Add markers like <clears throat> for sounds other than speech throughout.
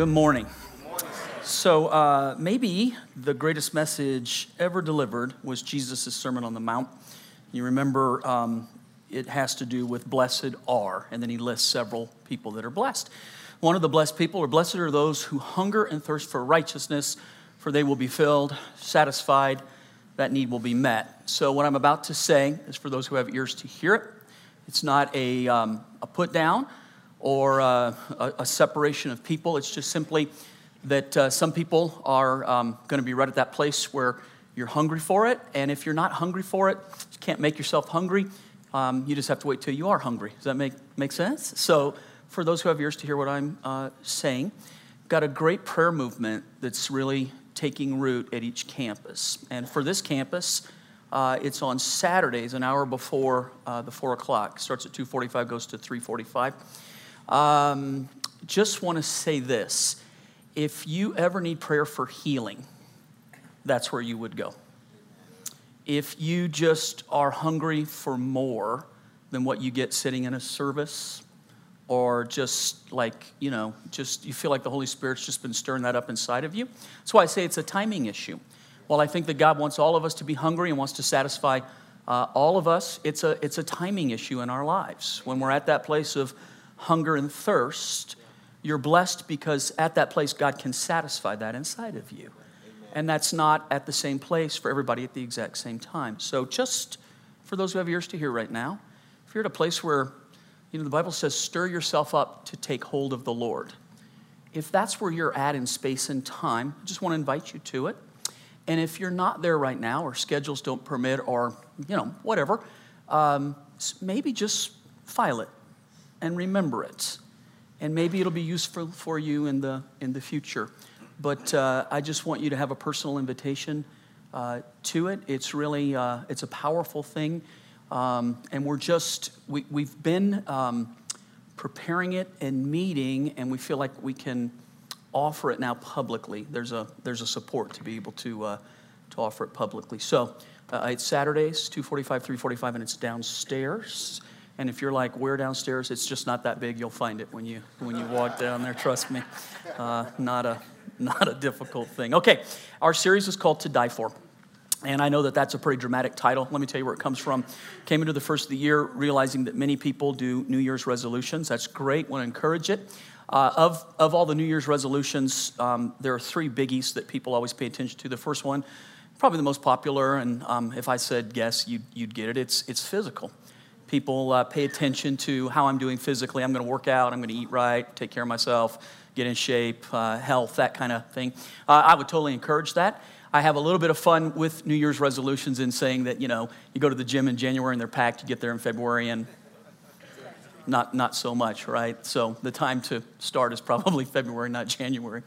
Good morning. So, uh, maybe the greatest message ever delivered was Jesus' Sermon on the Mount. You remember um, it has to do with blessed are, and then he lists several people that are blessed. One of the blessed people, or blessed are those who hunger and thirst for righteousness, for they will be filled, satisfied, that need will be met. So, what I'm about to say is for those who have ears to hear it. It's not a, um, a put down or uh, a, a, separation of people. It's just simply that uh, some people are um, going to be right at that place where you're hungry for it. And if you're not hungry for it, you can't make yourself hungry. Um, you just have to wait till you are hungry. Does that make, make sense? So, for those who have ears to hear what I'm uh, saying, got a great prayer movement that's really taking root at each campus. And for this campus, uh, it's on Saturdays, an hour before uh, the four o'clock. Starts at 2:45, goes to 3:45. Um, just want to say this if you ever need prayer for healing, that's where you would go. If you just are hungry for more than what you get sitting in a service, or just like, you know, just you feel like the Holy Spirit's just been stirring that up inside of you. That's why I say it's a timing issue. While I think that God wants all of us to be hungry and wants to satisfy uh, all of us, it's a, it's a timing issue in our lives. When we're at that place of hunger and thirst, you're blessed because at that place, God can satisfy that inside of you. And that's not at the same place for everybody at the exact same time. So, just for those who have ears to hear right now, if you're at a place where, you know, the Bible says, stir yourself up to take hold of the Lord. If that's where you're at in space and time, I just want to invite you to it. And if you're not there right now, or schedules don't permit, or, you know, whatever, um, maybe just file it and remember it. And maybe it'll be useful for you in the, in the future. But uh, I just want you to have a personal invitation uh, to it. It's really, uh, it's a powerful thing. Um, and we're just, we, we've been um, preparing it and meeting, and we feel like we can offer it now publicly. There's a, there's a support to be able to, uh, to offer it publicly. So uh, it's Saturdays, 245, 345, and it's downstairs. And if you're like, we're downstairs? It's just not that big. You'll find it when you, when you walk down there. Trust me. Uh, not, a, not a difficult thing. Okay, our series is called To Die For. And I know that that's a pretty dramatic title. Let me tell you where it comes from. Came into the first of the year realizing that many people do New Year's resolutions. That's great. Want to encourage it. Uh, of, of all the New Year's resolutions, um, there are three biggies that people always pay attention to. The first one, probably the most popular, and um, if I said yes, you'd, you'd get it. It's, it's physical people uh, pay attention to how I'm doing physically. I'm going to work out, I'm going to eat right, take care of myself, get in shape, uh, health, that kind of thing. Uh, I would totally encourage that. I have a little bit of fun with New Year's resolutions in saying that, you know, you go to the gym in January and they're packed, you get there in February and not, not so much, right? So the time to start is probably <laughs> February, not January.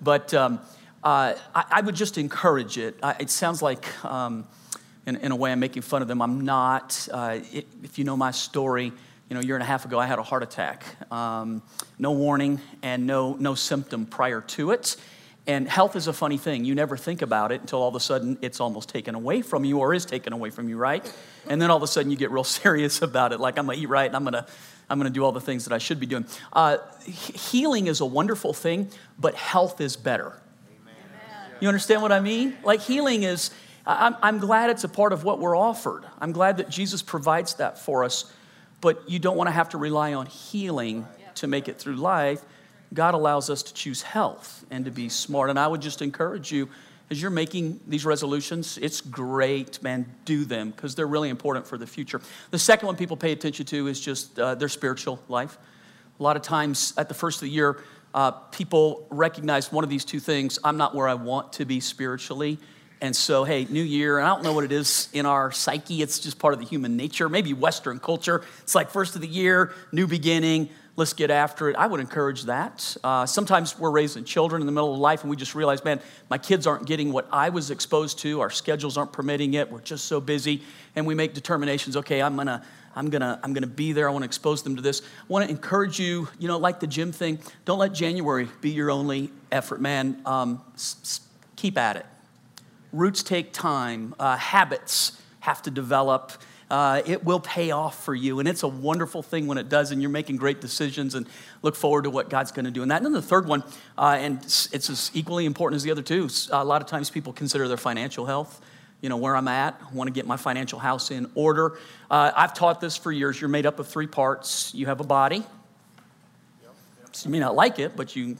But um, uh, I, I, would just encourage it. I, it sounds like, um, in, in a way I'm making fun of them. I'm not. Uh, it, if you know my story, you know, a year and a half ago, I had a heart attack. Um, no warning and no, no symptom prior to it. And health is a funny thing. You never think about it until all of a sudden it's almost taken away from you or is taken away from you, right? And then all of a sudden you get real <laughs> serious about it. Like, I'm going to eat right and I'm going to. I'm going to do all the things that I should be doing. Uh, healing is a wonderful thing, but health is better. Amen. You understand what I mean? Like, healing is, I'm, I'm glad it's a part of what we're offered. I'm glad that Jesus provides that for us, but you don't want to have to rely on healing to make it through life. God allows us to choose health and to be smart. And I would just encourage you as you're making these resolutions, it's great, man, do them because they're really important for the future. The second one people pay attention to is just uh, their spiritual life. A lot of times at the first of the year, uh, people recognize one of these two things I'm not where I want to be spiritually. And so, hey, new year, and I don't know what it is in our psyche. It's just part of the human nature, maybe Western culture. It's like first of the year, new beginning, let's get after it. I would encourage that. Uh, sometimes we're raising children in the middle of life and we just realize, man, my kids aren't getting what I was exposed to. Our schedules aren't permitting it. We're just so busy. And we make determinations, okay, I'm going to. I'm gonna, I'm gonna be there. I wanna expose them to this. I wanna encourage you, you know, like the gym thing, don't let January be your only effort, man. Um, s- s- keep at it Roots take time, uh, habits have to develop. uh, it will pay off for you. And it's a wonderful thing when it does, and you're making great decisions and look forward to what God's going to do. And that, and then the third one, uh, and it's, it's as equally important as the other two. A lot of times people consider their financial health you know where i'm at I want to get my financial house in order uh, i've taught this for years you're made up of three parts you have a body so you may not like it but you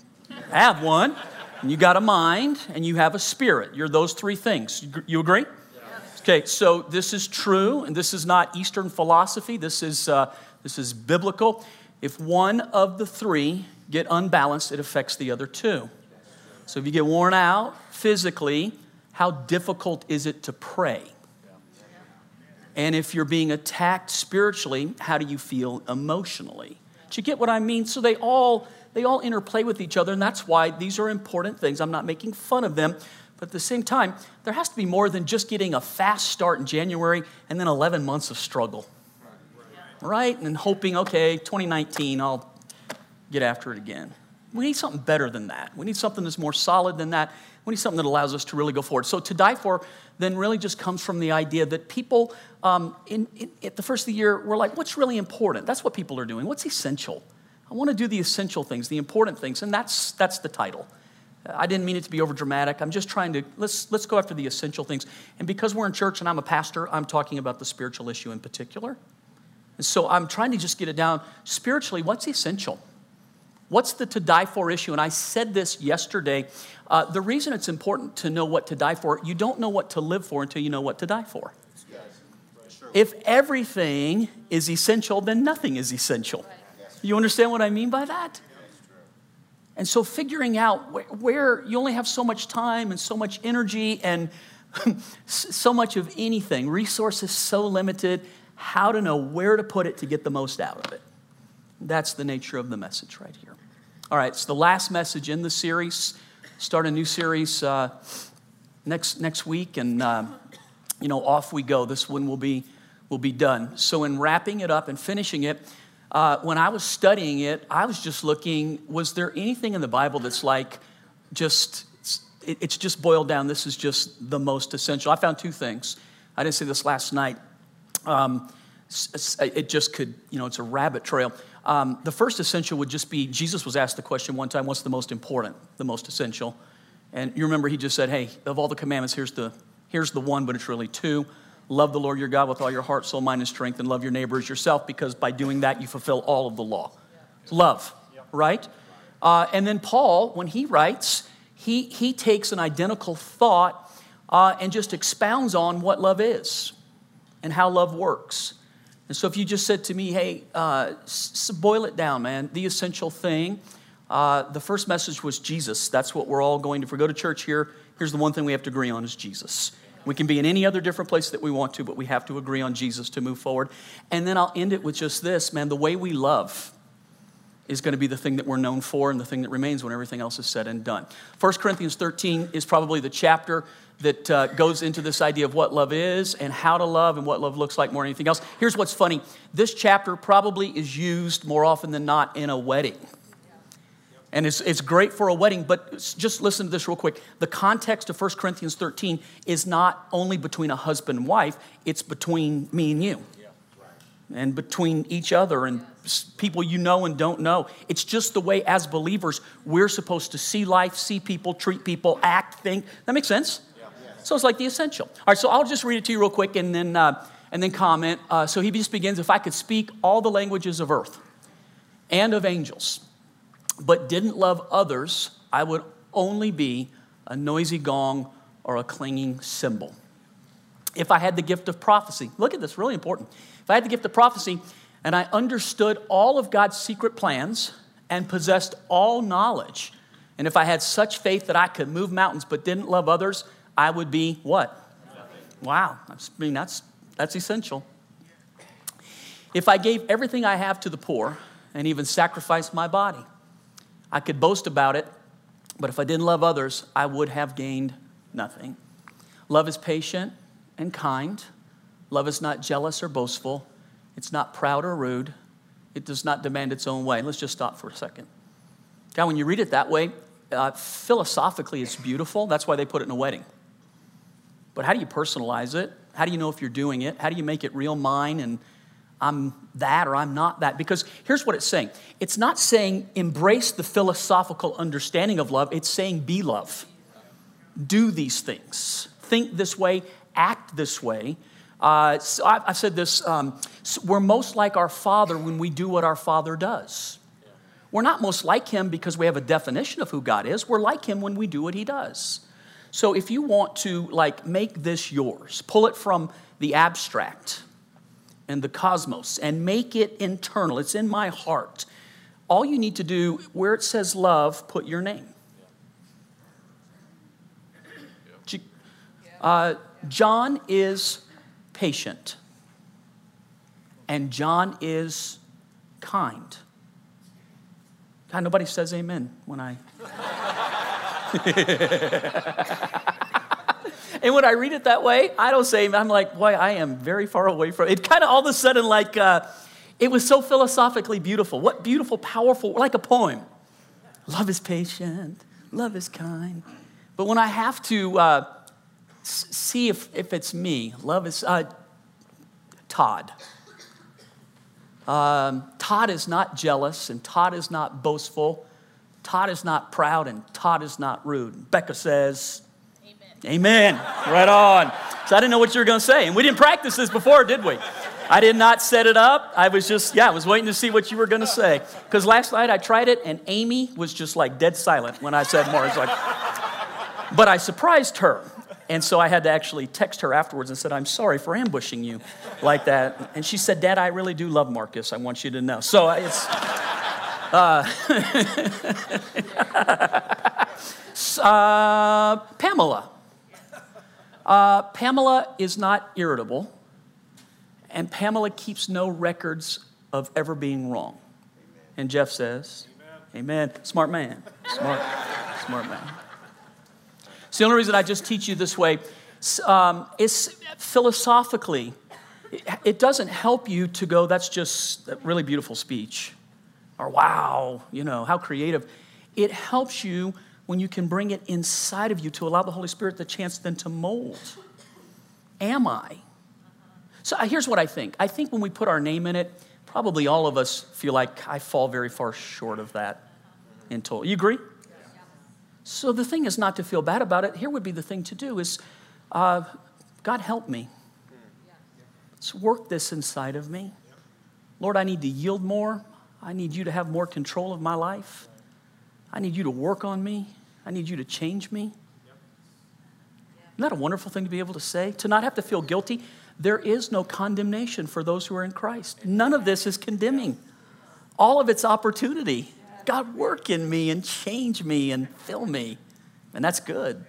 have one and you got a mind and you have a spirit you're those three things you agree Okay, so this is true, and this is not Eastern philosophy. This is, uh, this is biblical. If one of the three get unbalanced, it affects the other two. So if you get worn out physically, how difficult is it to pray? And if you're being attacked spiritually, how do you feel emotionally? Do you get what I mean? So they all they all interplay with each other, and that's why these are important things. I'm not making fun of them, but at the same time, there has to be more than just getting a fast start in January and then 11 months of struggle. Right? And hoping, okay, 2019, I'll get after it again. We need something better than that. We need something that's more solid than that. We need something that allows us to really go forward. So to die for then really just comes from the idea that people, um, in, in, at the first of the year, we're like, what's really important? That's what people are doing. What's essential? I want to do the essential things, the important things, and that's, that's the title. I didn't mean it to be over dramatic. I'm just trying to let's let's go after the essential things. And because we're in church and I'm a pastor, I'm talking about the spiritual issue in particular. And so I'm trying to just get it down spiritually. What's essential? What's the to die for issue? And I said this yesterday. Uh, the reason it's important to know what to die for, you don't know what to live for until you know what to die for. If everything is essential, then nothing is essential. You understand what I mean by that? And so figuring out where, where, you only have so much time and so much energy and <laughs> so much of anything, resources so limited, how to know where to put it to get the most out of it. That's the nature of the message right here. All right, it's the last message in the series. Start a new series uh, next next week, and uh, you know, off we go. This one will be will be done. So, in wrapping it up and finishing it, uh, when I was studying it, I was just looking, was there anything in the Bible that's like just, it's just boiled down, this is just the most essential? I found two things. I didn't say this last night. Um, it just could, you know, it's a rabbit trail. Um, the first essential would just be Jesus was asked the question one time, what's the most important, the most essential? And you remember he just said, hey, of all the commandments, here's the, here's the one, but it's really two. Love the Lord your God with all your heart, soul, mind, and strength, and love your neighbor as yourself, because by doing that, you fulfill all of the law. Love, right? Uh, and then Paul, when he writes, he, he takes an identical thought uh, and just expounds on what love is and how love works. And so if you just said to me, hey, uh, boil it down, man, the essential thing, uh, the first message was Jesus. That's what we're all going to. If we go to church here, here's the one thing we have to agree on is Jesus. We can be in any other different place that we want to, but we have to agree on Jesus to move forward. And then I'll end it with just this man, the way we love is going to be the thing that we're known for and the thing that remains when everything else is said and done. 1 Corinthians 13 is probably the chapter that uh, goes into this idea of what love is and how to love and what love looks like more than anything else. Here's what's funny this chapter probably is used more often than not in a wedding. And it's, it's great for a wedding, but just listen to this real quick. The context of 1 Corinthians 13 is not only between a husband and wife, it's between me and you. And between each other and people you know and don't know. It's just the way, as believers, we're supposed to see life, see people, treat people, act, think. That makes sense? So it's like the essential. All right, so I'll just read it to you real quick and then, uh, and then comment. Uh, so he just begins If I could speak all the languages of earth and of angels, but didn't love others, I would only be a noisy gong or a clanging cymbal. If I had the gift of prophecy, look at this, really important. If I had the gift of prophecy and I understood all of God's secret plans and possessed all knowledge, and if I had such faith that I could move mountains but didn't love others, I would be what? Wow, I mean, that's, that's essential. If I gave everything I have to the poor and even sacrificed my body, I could boast about it, but if I didn't love others, I would have gained nothing. Love is patient and kind. Love is not jealous or boastful. It's not proud or rude. It does not demand its own way. Let's just stop for a second. God, when you read it that way, uh, philosophically it's beautiful. That's why they put it in a wedding. But how do you personalize it? How do you know if you're doing it? How do you make it real mine and I'm that or I'm not that? Because here's what it's saying it's not saying embrace the philosophical understanding of love, it's saying be love. Do these things. Think this way, act this way. Uh, so I, have said this um, we're most like our Father when we do what our Father does. We're not most like Him because we have a definition of who God is. We're like Him when we do what He does. So if you want to like make this yours, pull it from the abstract and the cosmos and make it internal. It's in my heart. All you need to do, where it says love, put your name. Uh, John is patient, and John is kind. God, nobody says amen when I. <laughs> and when I read it that way, I don't say, I'm like, boy, I am very far away from it. Kind of all of a sudden, like, uh, it was so philosophically beautiful. What beautiful, powerful, like a poem. Love is patient, love is kind. But when I have to uh, see if, if it's me, love is uh, Todd. Um, Todd is not jealous, and Todd is not boastful. Todd is not proud, and Todd is not rude. Becca says, Amen. Right on. So I didn't know what you were going to say. And we didn't practice this before, did we? I did not set it up. I was just, yeah, I was waiting to see what you were going to say. Because last night I tried it, and Amy was just like dead silent when I said more. It's like, but I surprised her. And so I had to actually text her afterwards and said, I'm sorry for ambushing you like that. And she said, Dad, I really do love Marcus. I want you to know. So it's. Uh, <laughs> uh, Pamela. Uh, Pamela is not irritable, and Pamela keeps no records of ever being wrong. And Jeff says, Amen. Amen. Smart man. Smart, smart man. It's the only reason I just teach you this way. Um, it's philosophically, it doesn't help you to go, that's just a really beautiful speech. Or wow, you know, how creative. It helps you when you can bring it inside of you to allow the Holy Spirit the chance then to mold. Am I? So here's what I think. I think when we put our name in it, probably all of us feel like I fall very far short of that in total. You agree? So the thing is not to feel bad about it. Here would be the thing to do is, uh, God help me. Let's work this inside of me. Lord, I need to yield more. I need you to have more control of my life. I need you to work on me. I need you to change me. Isn't that a wonderful thing to be able to say? To not have to feel guilty. There is no condemnation for those who are in Christ. None of this is condemning. All of it's opportunity. God, work in me and change me and fill me. And that's good.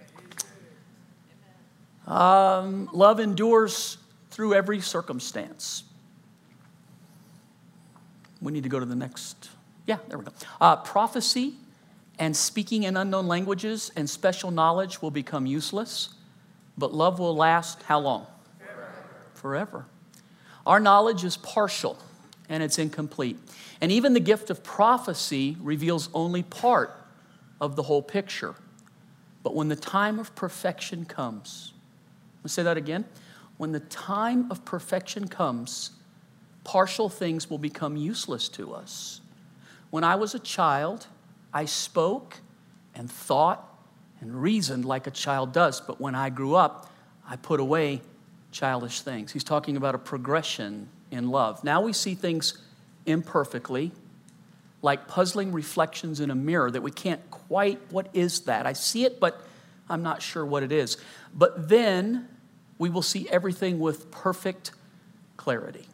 Um, love endures through every circumstance. We need to go to the next. Yeah, there we go. Uh, prophecy and speaking in unknown languages and special knowledge will become useless, but love will last how long? Forever. Forever. Our knowledge is partial and it's incomplete. And even the gift of prophecy reveals only part of the whole picture. But when the time of perfection comes, let's say that again. When the time of perfection comes, partial things will become useless to us. When I was a child, I spoke and thought and reasoned like a child does. But when I grew up, I put away childish things. He's talking about a progression in love. Now we see things imperfectly, like puzzling reflections in a mirror that we can't quite, what is that? I see it, but I'm not sure what it is. But then we will see everything with perfect clarity.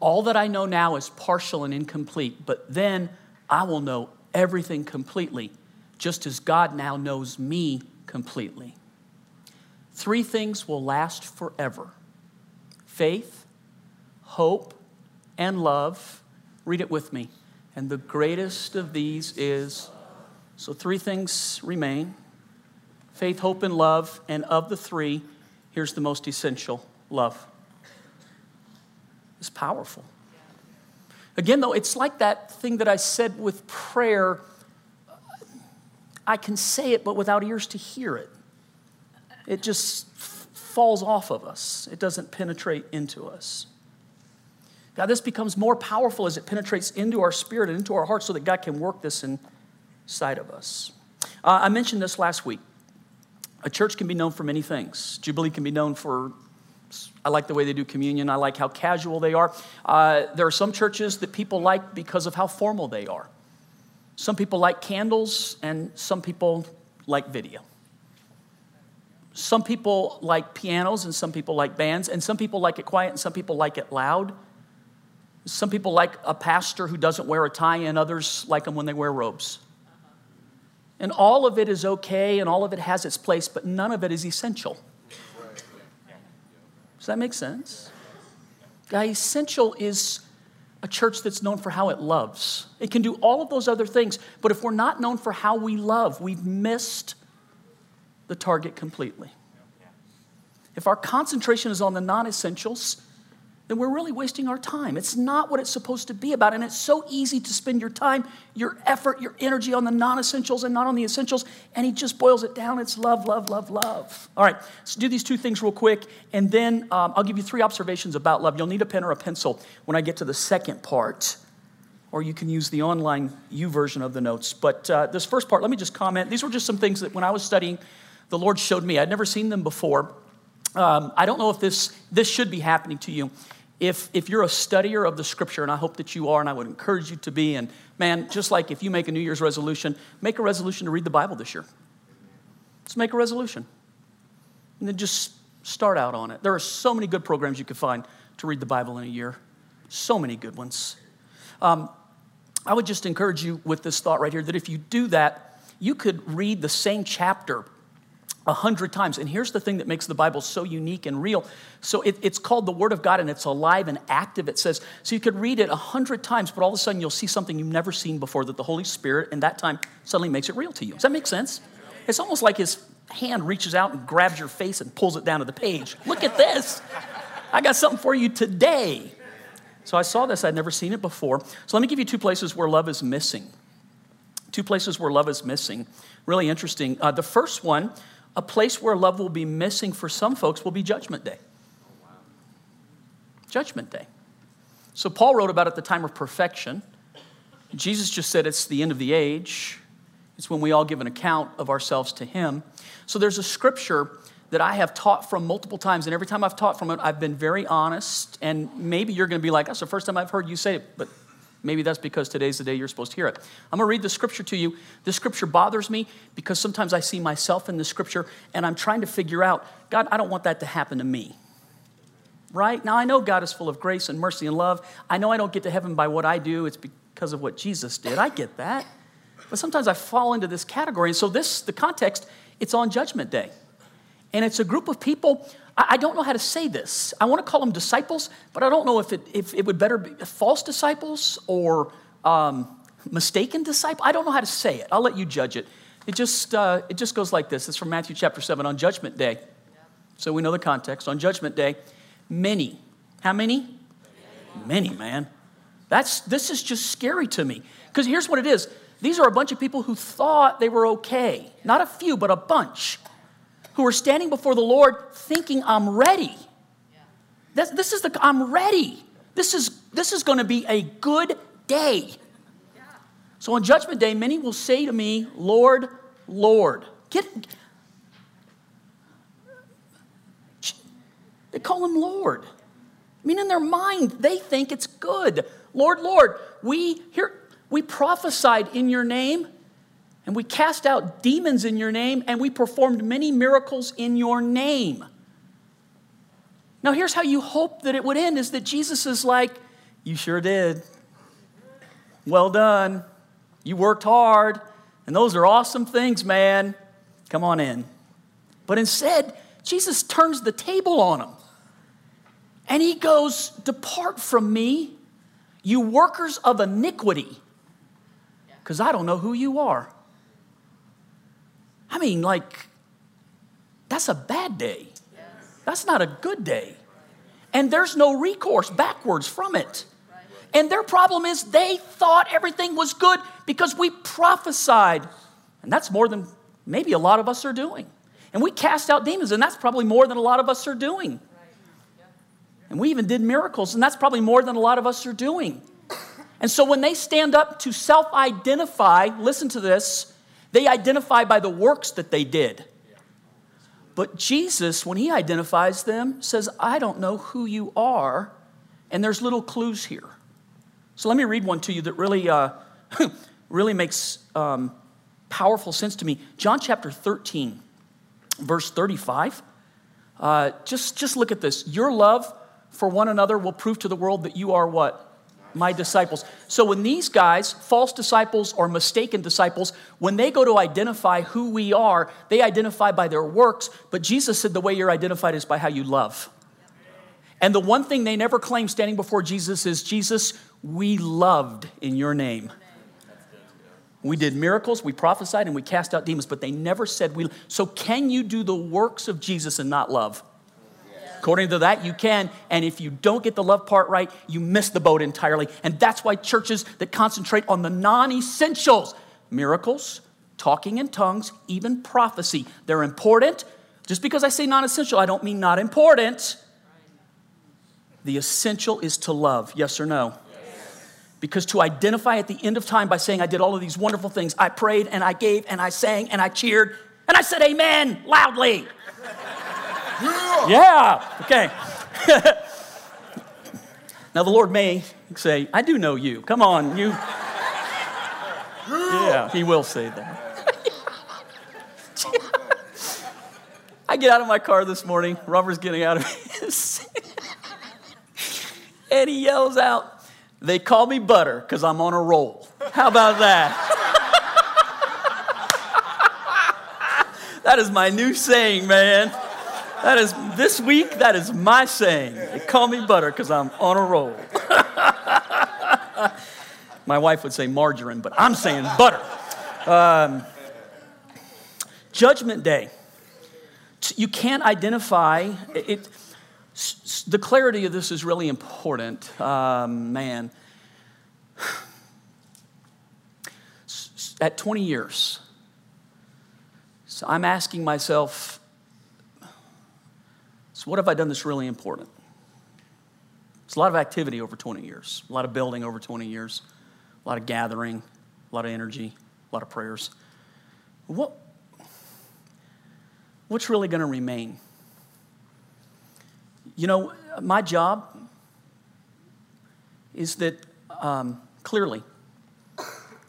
All that I know now is partial and incomplete, but then I will know everything completely, just as God now knows me completely. Three things will last forever faith, hope, and love. Read it with me. And the greatest of these is so three things remain faith, hope, and love. And of the three, here's the most essential love. It's powerful. Again, though, it's like that thing that I said with prayer. I can say it, but without ears to hear it. It just falls off of us, it doesn't penetrate into us. God, this becomes more powerful as it penetrates into our spirit and into our heart so that God can work this inside of us. Uh, I mentioned this last week. A church can be known for many things. Jubilee can be known for, I like the way they do communion, I like how casual they are. Uh, there are some churches that people like because of how formal they are. Some people like candles, and some people like video. Some people like pianos, and some people like bands, and some people like it quiet, and some people like it loud. Some people like a pastor who doesn't wear a tie, and others like them when they wear robes. And all of it is okay and all of it has its place, but none of it is essential. Does that make sense? Guy, essential is a church that's known for how it loves. It can do all of those other things, but if we're not known for how we love, we've missed the target completely. If our concentration is on the non essentials, then we're really wasting our time. It's not what it's supposed to be about. And it's so easy to spend your time, your effort, your energy on the non essentials and not on the essentials. And he just boils it down. It's love, love, love, love. All right, let's do these two things real quick. And then um, I'll give you three observations about love. You'll need a pen or a pencil when I get to the second part. Or you can use the online YouVersion of the notes. But uh, this first part, let me just comment. These were just some things that when I was studying, the Lord showed me. I'd never seen them before. Um, I don't know if this, this should be happening to you if, if you're a studier of the scripture, and I hope that you are, and I would encourage you to be, and man, just like if you make a New Year's resolution, make a resolution to read the Bible this year. Let's make a resolution. And then just start out on it. There are so many good programs you could find to read the Bible in a year, so many good ones. Um, I would just encourage you with this thought right here that if you do that, you could read the same chapter a hundred times. And here's the thing that makes the Bible so unique and real. So it, it's called the Word of God and it's alive and active, it says. So you could read it a hundred times, but all of a sudden you'll see something you've never seen before that the Holy Spirit in that time suddenly makes it real to you. Does that make sense? It's almost like His hand reaches out and grabs your face and pulls it down to the page. Look at this. I got something for you today. So I saw this, I'd never seen it before. So let me give you two places where love is missing. Two places where love is missing. Really interesting. Uh, the first one, a place where love will be missing for some folks will be Judgment Day. Judgment Day. So Paul wrote about it at the time of perfection. Jesus just said it's the end of the age. It's when we all give an account of ourselves to him. So there's a scripture that I have taught from multiple times, and every time I've taught from it, I've been very honest. And maybe you're going to be like, that's the first time I've heard you say it, but Maybe that's because today's the day you're supposed to hear it. I'm going to read the scripture to you. This scripture bothers me because sometimes I see myself in the scripture and I'm trying to figure out, God, I don't want that to happen to me. Right? Now, I know God is full of grace and mercy and love. I know I don't get to heaven by what I do, it's because of what Jesus did. I get that. But sometimes I fall into this category. And so, this, the context, it's on Judgment Day. And it's a group of people I don't know how to say this. I want to call them disciples, but I don't know if it, if it would better be false disciples or um, mistaken disciple. I don't know how to say it. I'll let you judge it. It just, uh, it just goes like this. It's from Matthew chapter 7 on Judgment Day. So we know the context. On Judgment Day, many. How many? Many, man. That's, this is just scary to me. Because here's what it is these are a bunch of people who thought they were okay. Not a few, but a bunch who are standing before the Lord thinking, I'm ready. This, this is the, I'm ready. This is, this is going to be a good day. So on Judgment Day, many will say to me, Lord, Lord. Get, they call him Lord. I mean, in their mind, they think it's good. Lord, Lord, we here we prophesied in your name and we cast out demons in your name, and we performed many miracles in your name. Now, here's how you hope that it would end is that Jesus is like, You sure did. Well done. You worked hard, and those are awesome things, man. Come on in. But instead, Jesus turns the table on them. And he goes, Depart from me, you workers of iniquity, because I don't know who you are. I mean, like, that's a bad day. That's not a good day. And there's no recourse backwards from it. And their problem is they thought everything was good because we prophesied. And that's more than maybe a lot of us are doing. And we cast out demons, and that's probably more than a lot of us are doing. And we even did miracles, and that's probably more than a lot of us are doing. And so when they stand up to self identify, listen to this, they identify by the works that they did. But Jesus, when he identifies them, says, I don't know who you are. And there's little clues here. So let me read one to you that really, uh, <laughs> really makes um, powerful sense to me. John chapter 13, verse 35. Uh, just, just look at this. Your love for one another will prove to the world that you are what? My disciples. So when these guys, false disciples or mistaken disciples, when they go to identify who we are, they identify by their works. But Jesus said the way you're identified is by how you love. And the one thing they never claim standing before Jesus is Jesus, we loved in your name. We did miracles, we prophesied, and we cast out demons, but they never said we. So, can you do the works of Jesus and not love? According to that, you can. And if you don't get the love part right, you miss the boat entirely. And that's why churches that concentrate on the non essentials, miracles, talking in tongues, even prophecy, they're important. Just because I say non essential, I don't mean not important. The essential is to love, yes or no? Because to identify at the end of time by saying, I did all of these wonderful things, I prayed and I gave and I sang and I cheered and I said amen loudly. Yeah, okay. <laughs> now, the Lord may say, I do know you. Come on, you. Yeah, He will say that. <laughs> I get out of my car this morning. Robert's getting out of his. <laughs> and he yells out, They call me Butter because I'm on a roll. How about that? that is my new saying, man. That is, this week, that is my saying. They call me butter because I'm on a roll. <laughs> my wife would say margarine, but I'm saying butter. Um, judgment Day. You can't identify it. The clarity of this is really important. Um, man, at 20 years, so I'm asking myself, what have I done that's really important? It's a lot of activity over 20 years, a lot of building over 20 years, a lot of gathering, a lot of energy, a lot of prayers. What, what's really going to remain? You know, my job is that um, clearly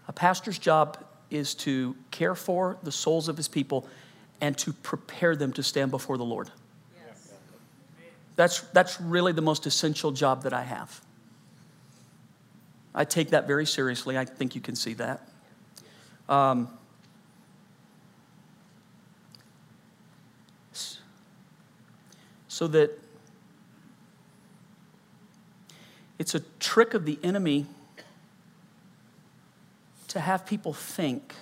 a pastor's job is to care for the souls of his people and to prepare them to stand before the Lord. That's, that's really the most essential job that I have. I take that very seriously. I think you can see that. Um, so that it's a trick of the enemy to have people think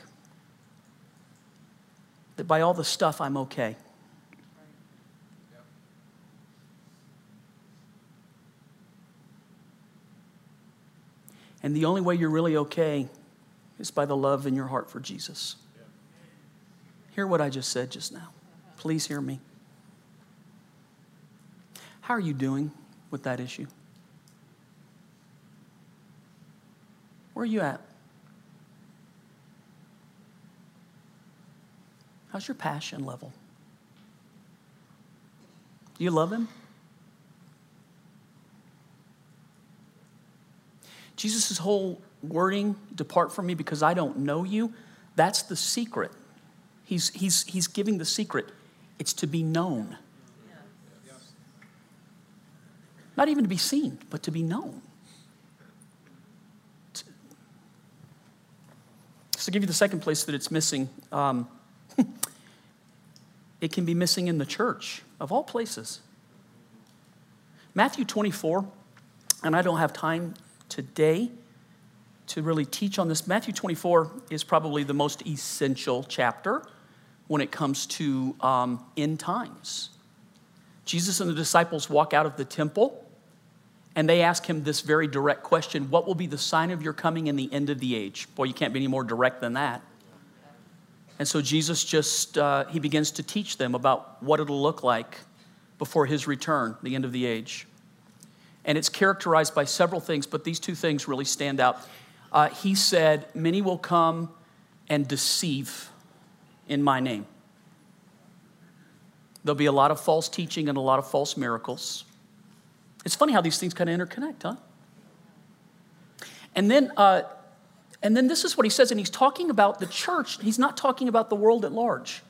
that by all the stuff I'm okay. And the only way you're really okay is by the love in your heart for Jesus. Hear what I just said just now. Please hear me. How are you doing with that issue? Where are you at? How's your passion level? Do you love Him? Jesus' whole wording, depart from me because I don't know you, that's the secret. He's, he's, he's giving the secret. It's to be known. Not even to be seen, but to be known. So, give you the second place that it's missing, um, <laughs> it can be missing in the church, of all places. Matthew 24, and I don't have time today to really teach on this. Matthew 24 is probably the most essential chapter when it comes to um, end times. Jesus and the disciples walk out of the temple and they ask him this very direct question What will be the sign of your coming and the end of the age? Boy, you can't be any more direct than that. And so Jesus just, uh, he begins to teach them about what it'll look like before his return, the end of the age. And it's characterized by several things, but these two things really stand out. Uh, he said, Many will come and deceive in my name. There'll be a lot of false teaching and a lot of false miracles. It's funny how these things kind of interconnect, huh? And then, uh, and then this is what he says, and he's talking about the church. He's not talking about the world at large.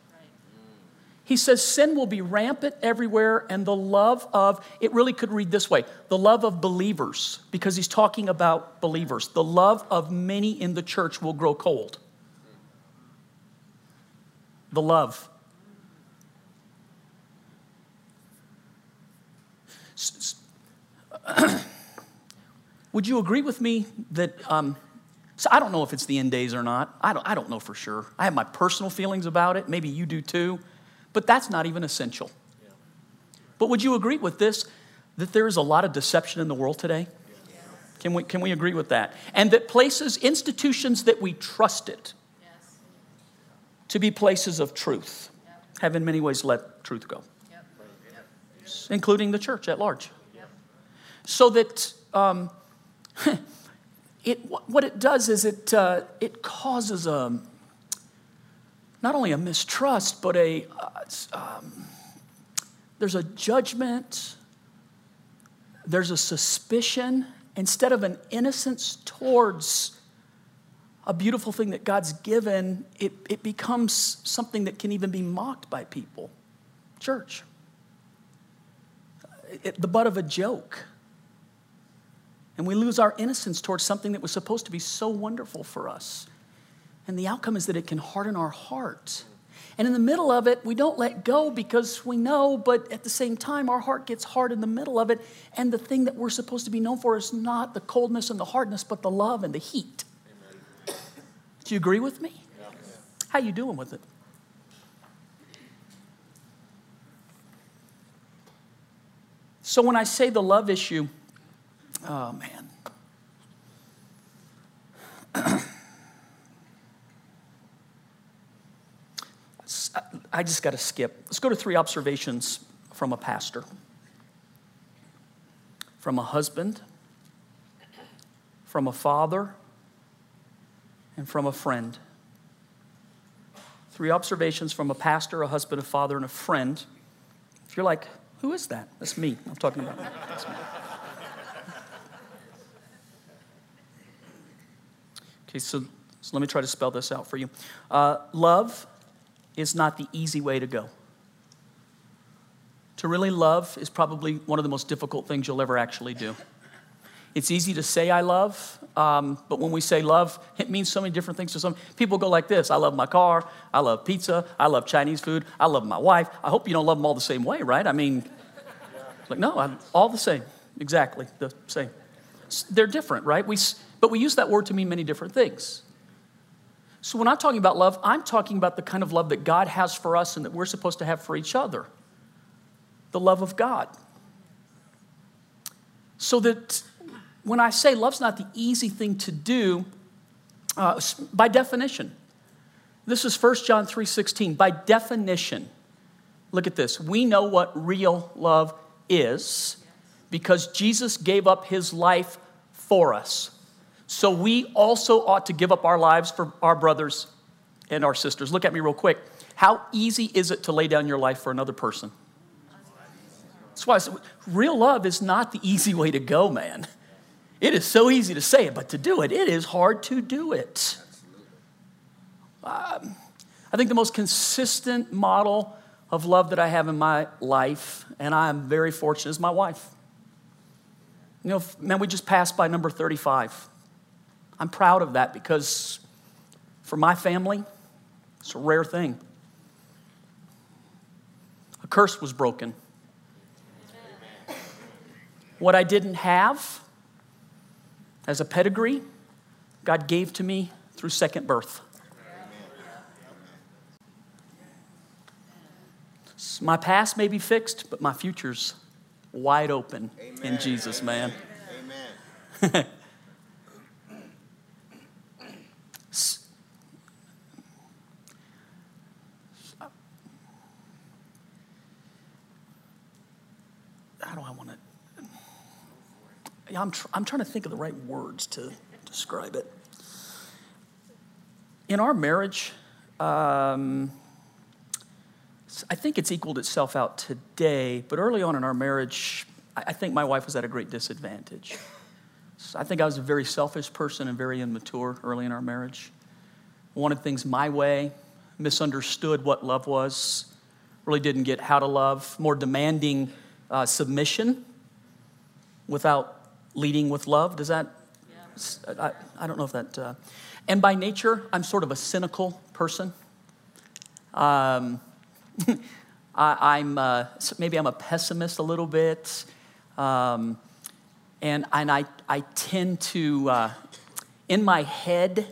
He says sin will be rampant everywhere, and the love of, it really could read this way the love of believers, because he's talking about believers. The love of many in the church will grow cold. The love. <clears throat> Would you agree with me that? Um, so I don't know if it's the end days or not. I don't, I don't know for sure. I have my personal feelings about it. Maybe you do too. But that's not even essential. But would you agree with this that there is a lot of deception in the world today? Can we, can we agree with that? And that places, institutions that we trusted to be places of truth have in many ways let truth go, including the church at large. So that um, <laughs> it, what it does is it, uh, it causes a, not only a mistrust, but a, uh, um, there's a judgment, there's a suspicion, instead of an innocence towards a beautiful thing that God's given, it, it becomes something that can even be mocked by people. Church. It, the butt of a joke. And we lose our innocence towards something that was supposed to be so wonderful for us. And the outcome is that it can harden our heart. And in the middle of it, we don't let go because we know, but at the same time, our heart gets hard in the middle of it. And the thing that we're supposed to be known for is not the coldness and the hardness, but the love and the heat. Amen. Do you agree with me? Yeah. How you doing with it? So when I say the love issue, oh man. <clears throat> I just got to skip. Let's go to three observations from a pastor, from a husband, from a father, and from a friend. Three observations from a pastor, a husband, a father, and a friend. If you're like, who is that? That's me. I'm talking about. That's me. Okay, so, so, let me try to spell this out for you. Uh, love is not the easy way to go. To really love is probably one of the most difficult things you'll ever actually do. It's easy to say I love, um, but when we say love, it means so many different things to some people. Go like this: I love my car, I love pizza, I love Chinese food, I love my wife. I hope you don't love them all the same way, right? I mean, like no, I'm all the same, exactly the same. They're different, right? We, but we use that word to mean many different things. So when I'm talking about love, I'm talking about the kind of love that God has for us and that we're supposed to have for each other the love of God. So that when I say love's not the easy thing to do, uh, by definition, this is 1 John 3:16. By definition, look at this. We know what real love is because Jesus gave up his life for us. So we also ought to give up our lives for our brothers and our sisters. Look at me real quick. How easy is it to lay down your life for another person? That's why I said, real love is not the easy way to go, man. It is so easy to say it, but to do it, it is hard to do it. Um, I think the most consistent model of love that I have in my life, and I am very fortunate, is my wife. You know, man, we just passed by number 35. I'm proud of that because for my family, it's a rare thing. A curse was broken. What I didn't have as a pedigree, God gave to me through second birth. My past may be fixed, but my future's wide open Amen. in Jesus, man. Amen. <laughs> I'm, tr- I'm trying to think of the right words to describe it. In our marriage, um, I think it's equaled itself out today, but early on in our marriage, I think my wife was at a great disadvantage. So I think I was a very selfish person and very immature early in our marriage. Wanted things my way, misunderstood what love was, really didn't get how to love, more demanding uh, submission without leading with love. Does that? Yeah. I, I don't know if that. Uh, and by nature, I'm sort of a cynical person. Um, <laughs> I, am uh, maybe I'm a pessimist a little bit, um, and and I I tend to uh, in my head,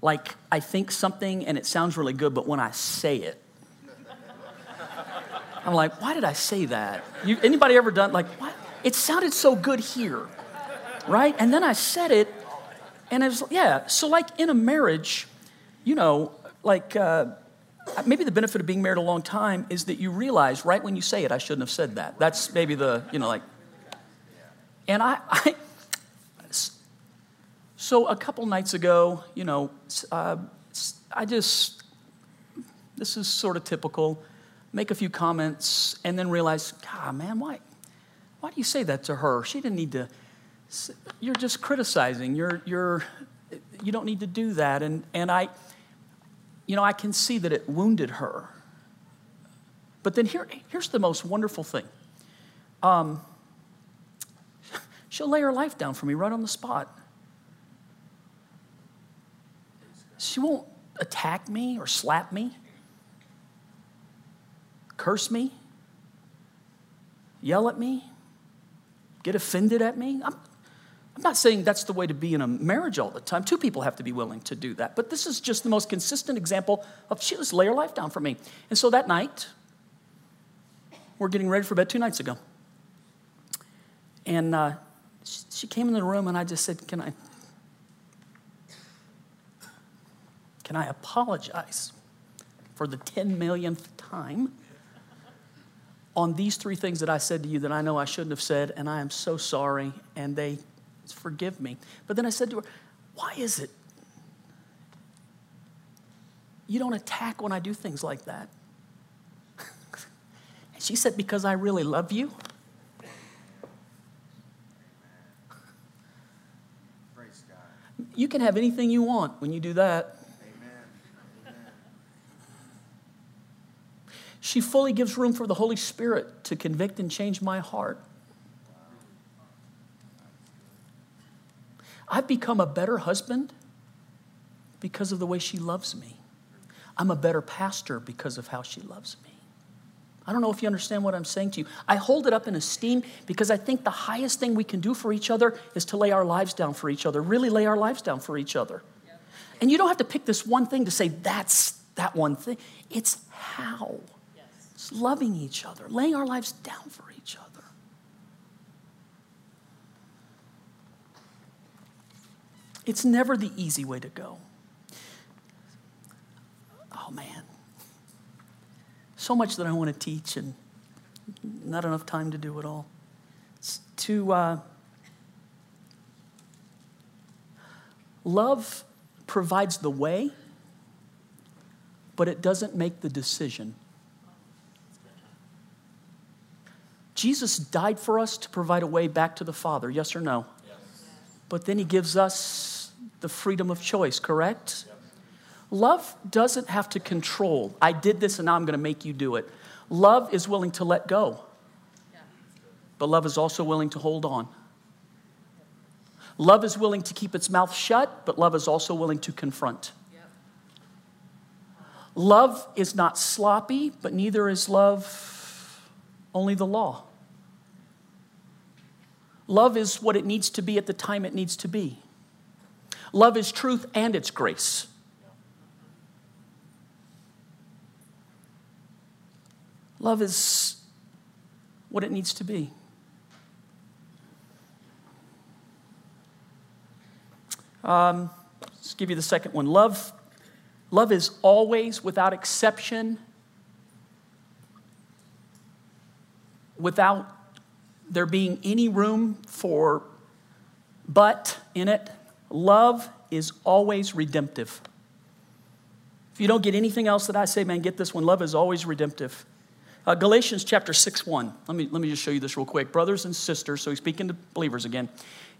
like I think something and it sounds really good, but when I say it, <laughs> I'm like, why did I say that? You, anybody ever done like what? It sounded so good here, right? And then I said it, and it was yeah. So like in a marriage, you know, like. Uh, maybe the benefit of being married a long time is that you realize right when you say it, I shouldn't have said that. That's maybe the, you know, like, and I, <laughs> I so a couple nights ago, you know, uh, I just, this is sort of typical, make a few comments and then realize, God, man, why, why do you say that to her? She didn't need to, you're just criticizing. You're, you're, you don't need to do that. And, and I, you know, I can see that it wounded her. But then here, here's the most wonderful thing. Um, she'll lay her life down for me right on the spot. She won't attack me or slap me, curse me, yell at me, get offended at me. I'm, I'm not saying that's the way to be in a marriage all the time. Two people have to be willing to do that. But this is just the most consistent example of she just lay her life down for me. And so that night, we're getting ready for bed two nights ago. And uh, she came in the room and I just said, Can I can I apologize for the 10 millionth time on these three things that I said to you that I know I shouldn't have said, and I am so sorry. And they forgive me. But then I said to her, Why is it you don't attack when I do things like that? <laughs> and she said, Because I really love you. You can have anything you want when you do that. She fully gives room for the Holy Spirit to convict and change my heart. I've become a better husband because of the way she loves me. I'm a better pastor because of how she loves me. I don't know if you understand what I'm saying to you. I hold it up in esteem because I think the highest thing we can do for each other is to lay our lives down for each other, really lay our lives down for each other. And you don't have to pick this one thing to say that's that one thing. It's how. It's loving each other, laying our lives down for each other. It's never the easy way to go. Oh, man. So much that I want to teach and not enough time to do it all. It's to uh, love provides the way, but it doesn't make the decision. Jesus died for us to provide a way back to the Father, yes or no? Yes. But then he gives us the freedom of choice, correct? Love doesn't have to control. I did this and now I'm going to make you do it. Love is willing to let go, but love is also willing to hold on. Love is willing to keep its mouth shut, but love is also willing to confront. Love is not sloppy, but neither is love only the law. Love is what it needs to be at the time it needs to be. Love is truth and it's grace. Love is what it needs to be. Um, let's give you the second one. Love, love is always, without exception, without there being any room for but in it, love is always redemptive. If you don't get anything else that I say, man, get this one. Love is always redemptive. Uh, Galatians chapter 6 1. Let me, let me just show you this real quick. Brothers and sisters, so he's speaking to believers again.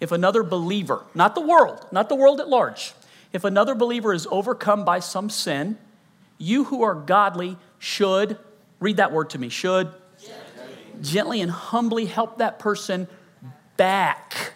If another believer, not the world, not the world at large, if another believer is overcome by some sin, you who are godly should, read that word to me, should gently, and humbly help that person back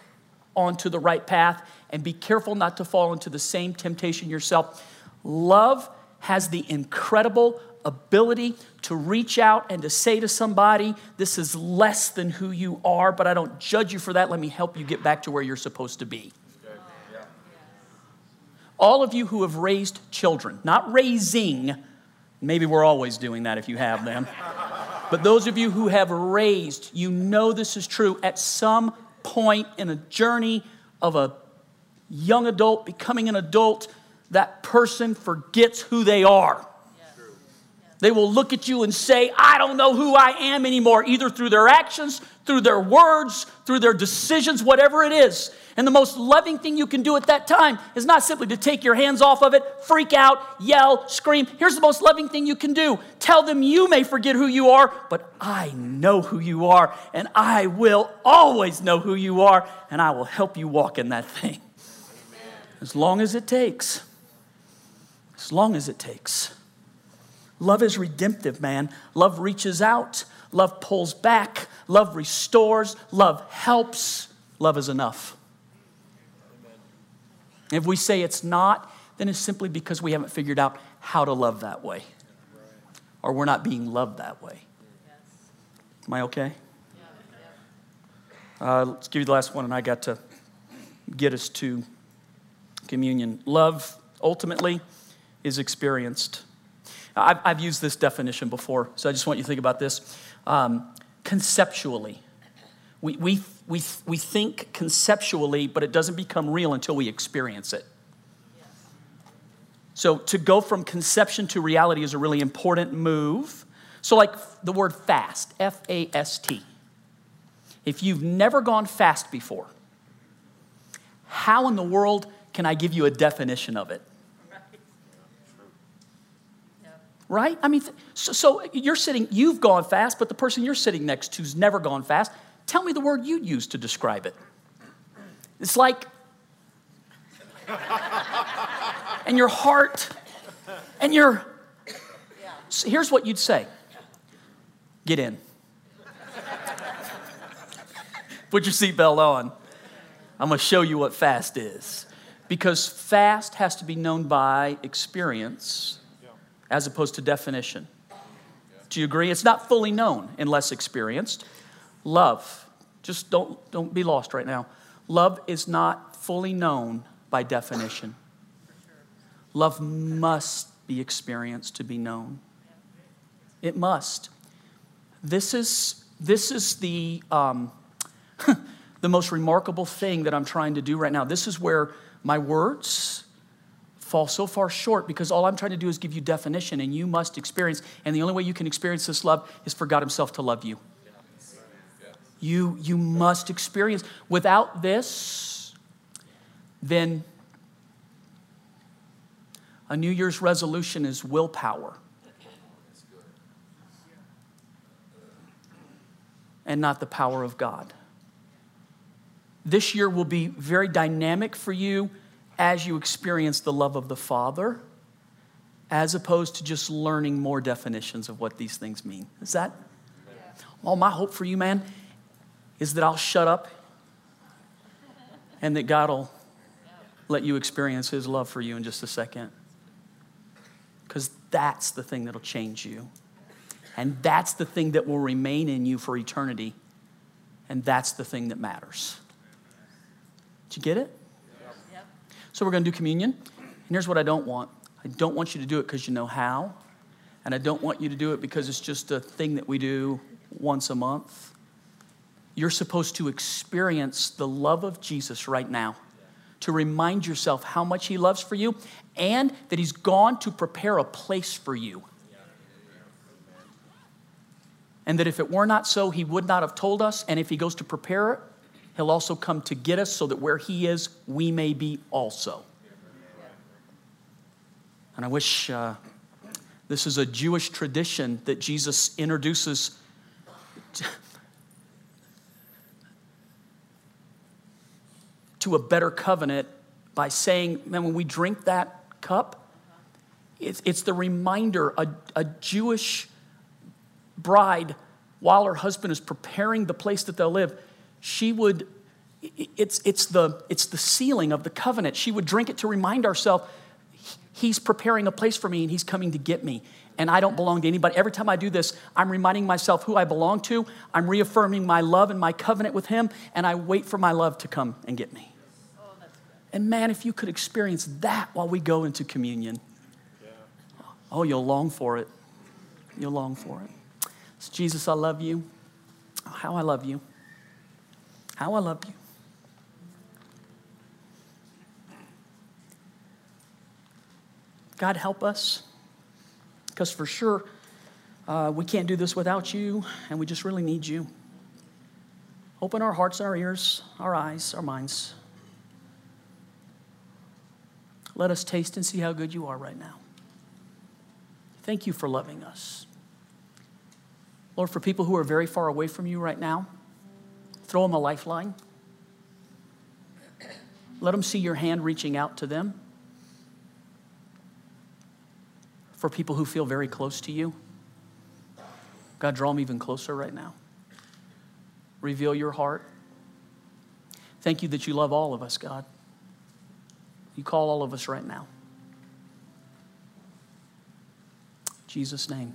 onto the right path and be careful not to fall into the same temptation yourself. Love has the incredible ability to reach out and to say to somebody, This is less than who you are, but I don't judge you for that. Let me help you get back to where you're supposed to be. All of you who have raised children, not raising, maybe we're always doing that if you have them, but those of you who have raised, you know this is true. At some point in a journey of a young adult becoming an adult, that person forgets who they are. They will look at you and say, I don't know who I am anymore, either through their actions, through their words, through their decisions, whatever it is. And the most loving thing you can do at that time is not simply to take your hands off of it, freak out, yell, scream. Here's the most loving thing you can do tell them you may forget who you are, but I know who you are, and I will always know who you are, and I will help you walk in that thing. As long as it takes. As long as it takes. Love is redemptive, man. Love reaches out, love pulls back, love restores, love helps. Love is enough. If we say it's not, then it's simply because we haven't figured out how to love that way, or we're not being loved that way. Am I okay? Uh, let's give you the last one, and I got to get us to communion. Love, ultimately, is experienced. I've, I've used this definition before, so I just want you to think about this. Um, conceptually, we, we, we, we think conceptually, but it doesn't become real until we experience it. So, to go from conception to reality is a really important move. So, like the word fast, F A S T. If you've never gone fast before, how in the world can I give you a definition of it? Right? I mean, so, so, you're sitting, you've gone fast, but the person you're sitting next to's never gone fast. Tell me the word you'd use to describe it. It's like, <laughs> and your heart, and your, so here's what you'd say get in. <laughs> Put your seatbelt on. I'm going to show you what fast is. Because fast has to be known by experience as opposed to definition. Do you agree? It's not fully known unless experienced. Love, just don't, don't be lost right now. Love is not fully known by definition. Love must be experienced to be known. It must. This is, this is the, um, <laughs> the most remarkable thing that I'm trying to do right now. This is where my words fall so far short because all I'm trying to do is give you definition and you must experience. And the only way you can experience this love is for God Himself to love you. You, you must experience. Without this, then a New Year's resolution is willpower. And not the power of God. This year will be very dynamic for you as you experience the love of the Father, as opposed to just learning more definitions of what these things mean. Is that? All my hope for you, man, is that I'll shut up and that God will let you experience His love for you in just a second. Because that's the thing that'll change you. And that's the thing that will remain in you for eternity. And that's the thing that matters. Did you get it? So we're going to do communion. And here's what I don't want I don't want you to do it because you know how. And I don't want you to do it because it's just a thing that we do once a month. You're supposed to experience the love of Jesus right now, to remind yourself how much He loves for you and that He's gone to prepare a place for you. And that if it were not so, He would not have told us. And if He goes to prepare He'll also come to get us so that where He is, we may be also. And I wish uh, this is a Jewish tradition that Jesus introduces. To a better covenant by saying, man, when we drink that cup, it's, it's the reminder a, a Jewish bride, while her husband is preparing the place that they'll live, she would, it's, it's, the, it's the sealing of the covenant. She would drink it to remind ourselves, he's preparing a place for me and he's coming to get me. And I don't belong to anybody. Every time I do this, I'm reminding myself who I belong to. I'm reaffirming my love and my covenant with him, and I wait for my love to come and get me. And man, if you could experience that while we go into communion, oh, you'll long for it. You'll long for it. So Jesus, I love you. How I love you. How I love you. God, help us. Because for sure, uh, we can't do this without you, and we just really need you. Open our hearts, our ears, our eyes, our minds. Let us taste and see how good you are right now. Thank you for loving us. Lord, for people who are very far away from you right now, throw them a lifeline. Let them see your hand reaching out to them. For people who feel very close to you, God, draw them even closer right now. Reveal your heart. Thank you that you love all of us, God. You call all of us right now. Jesus' name.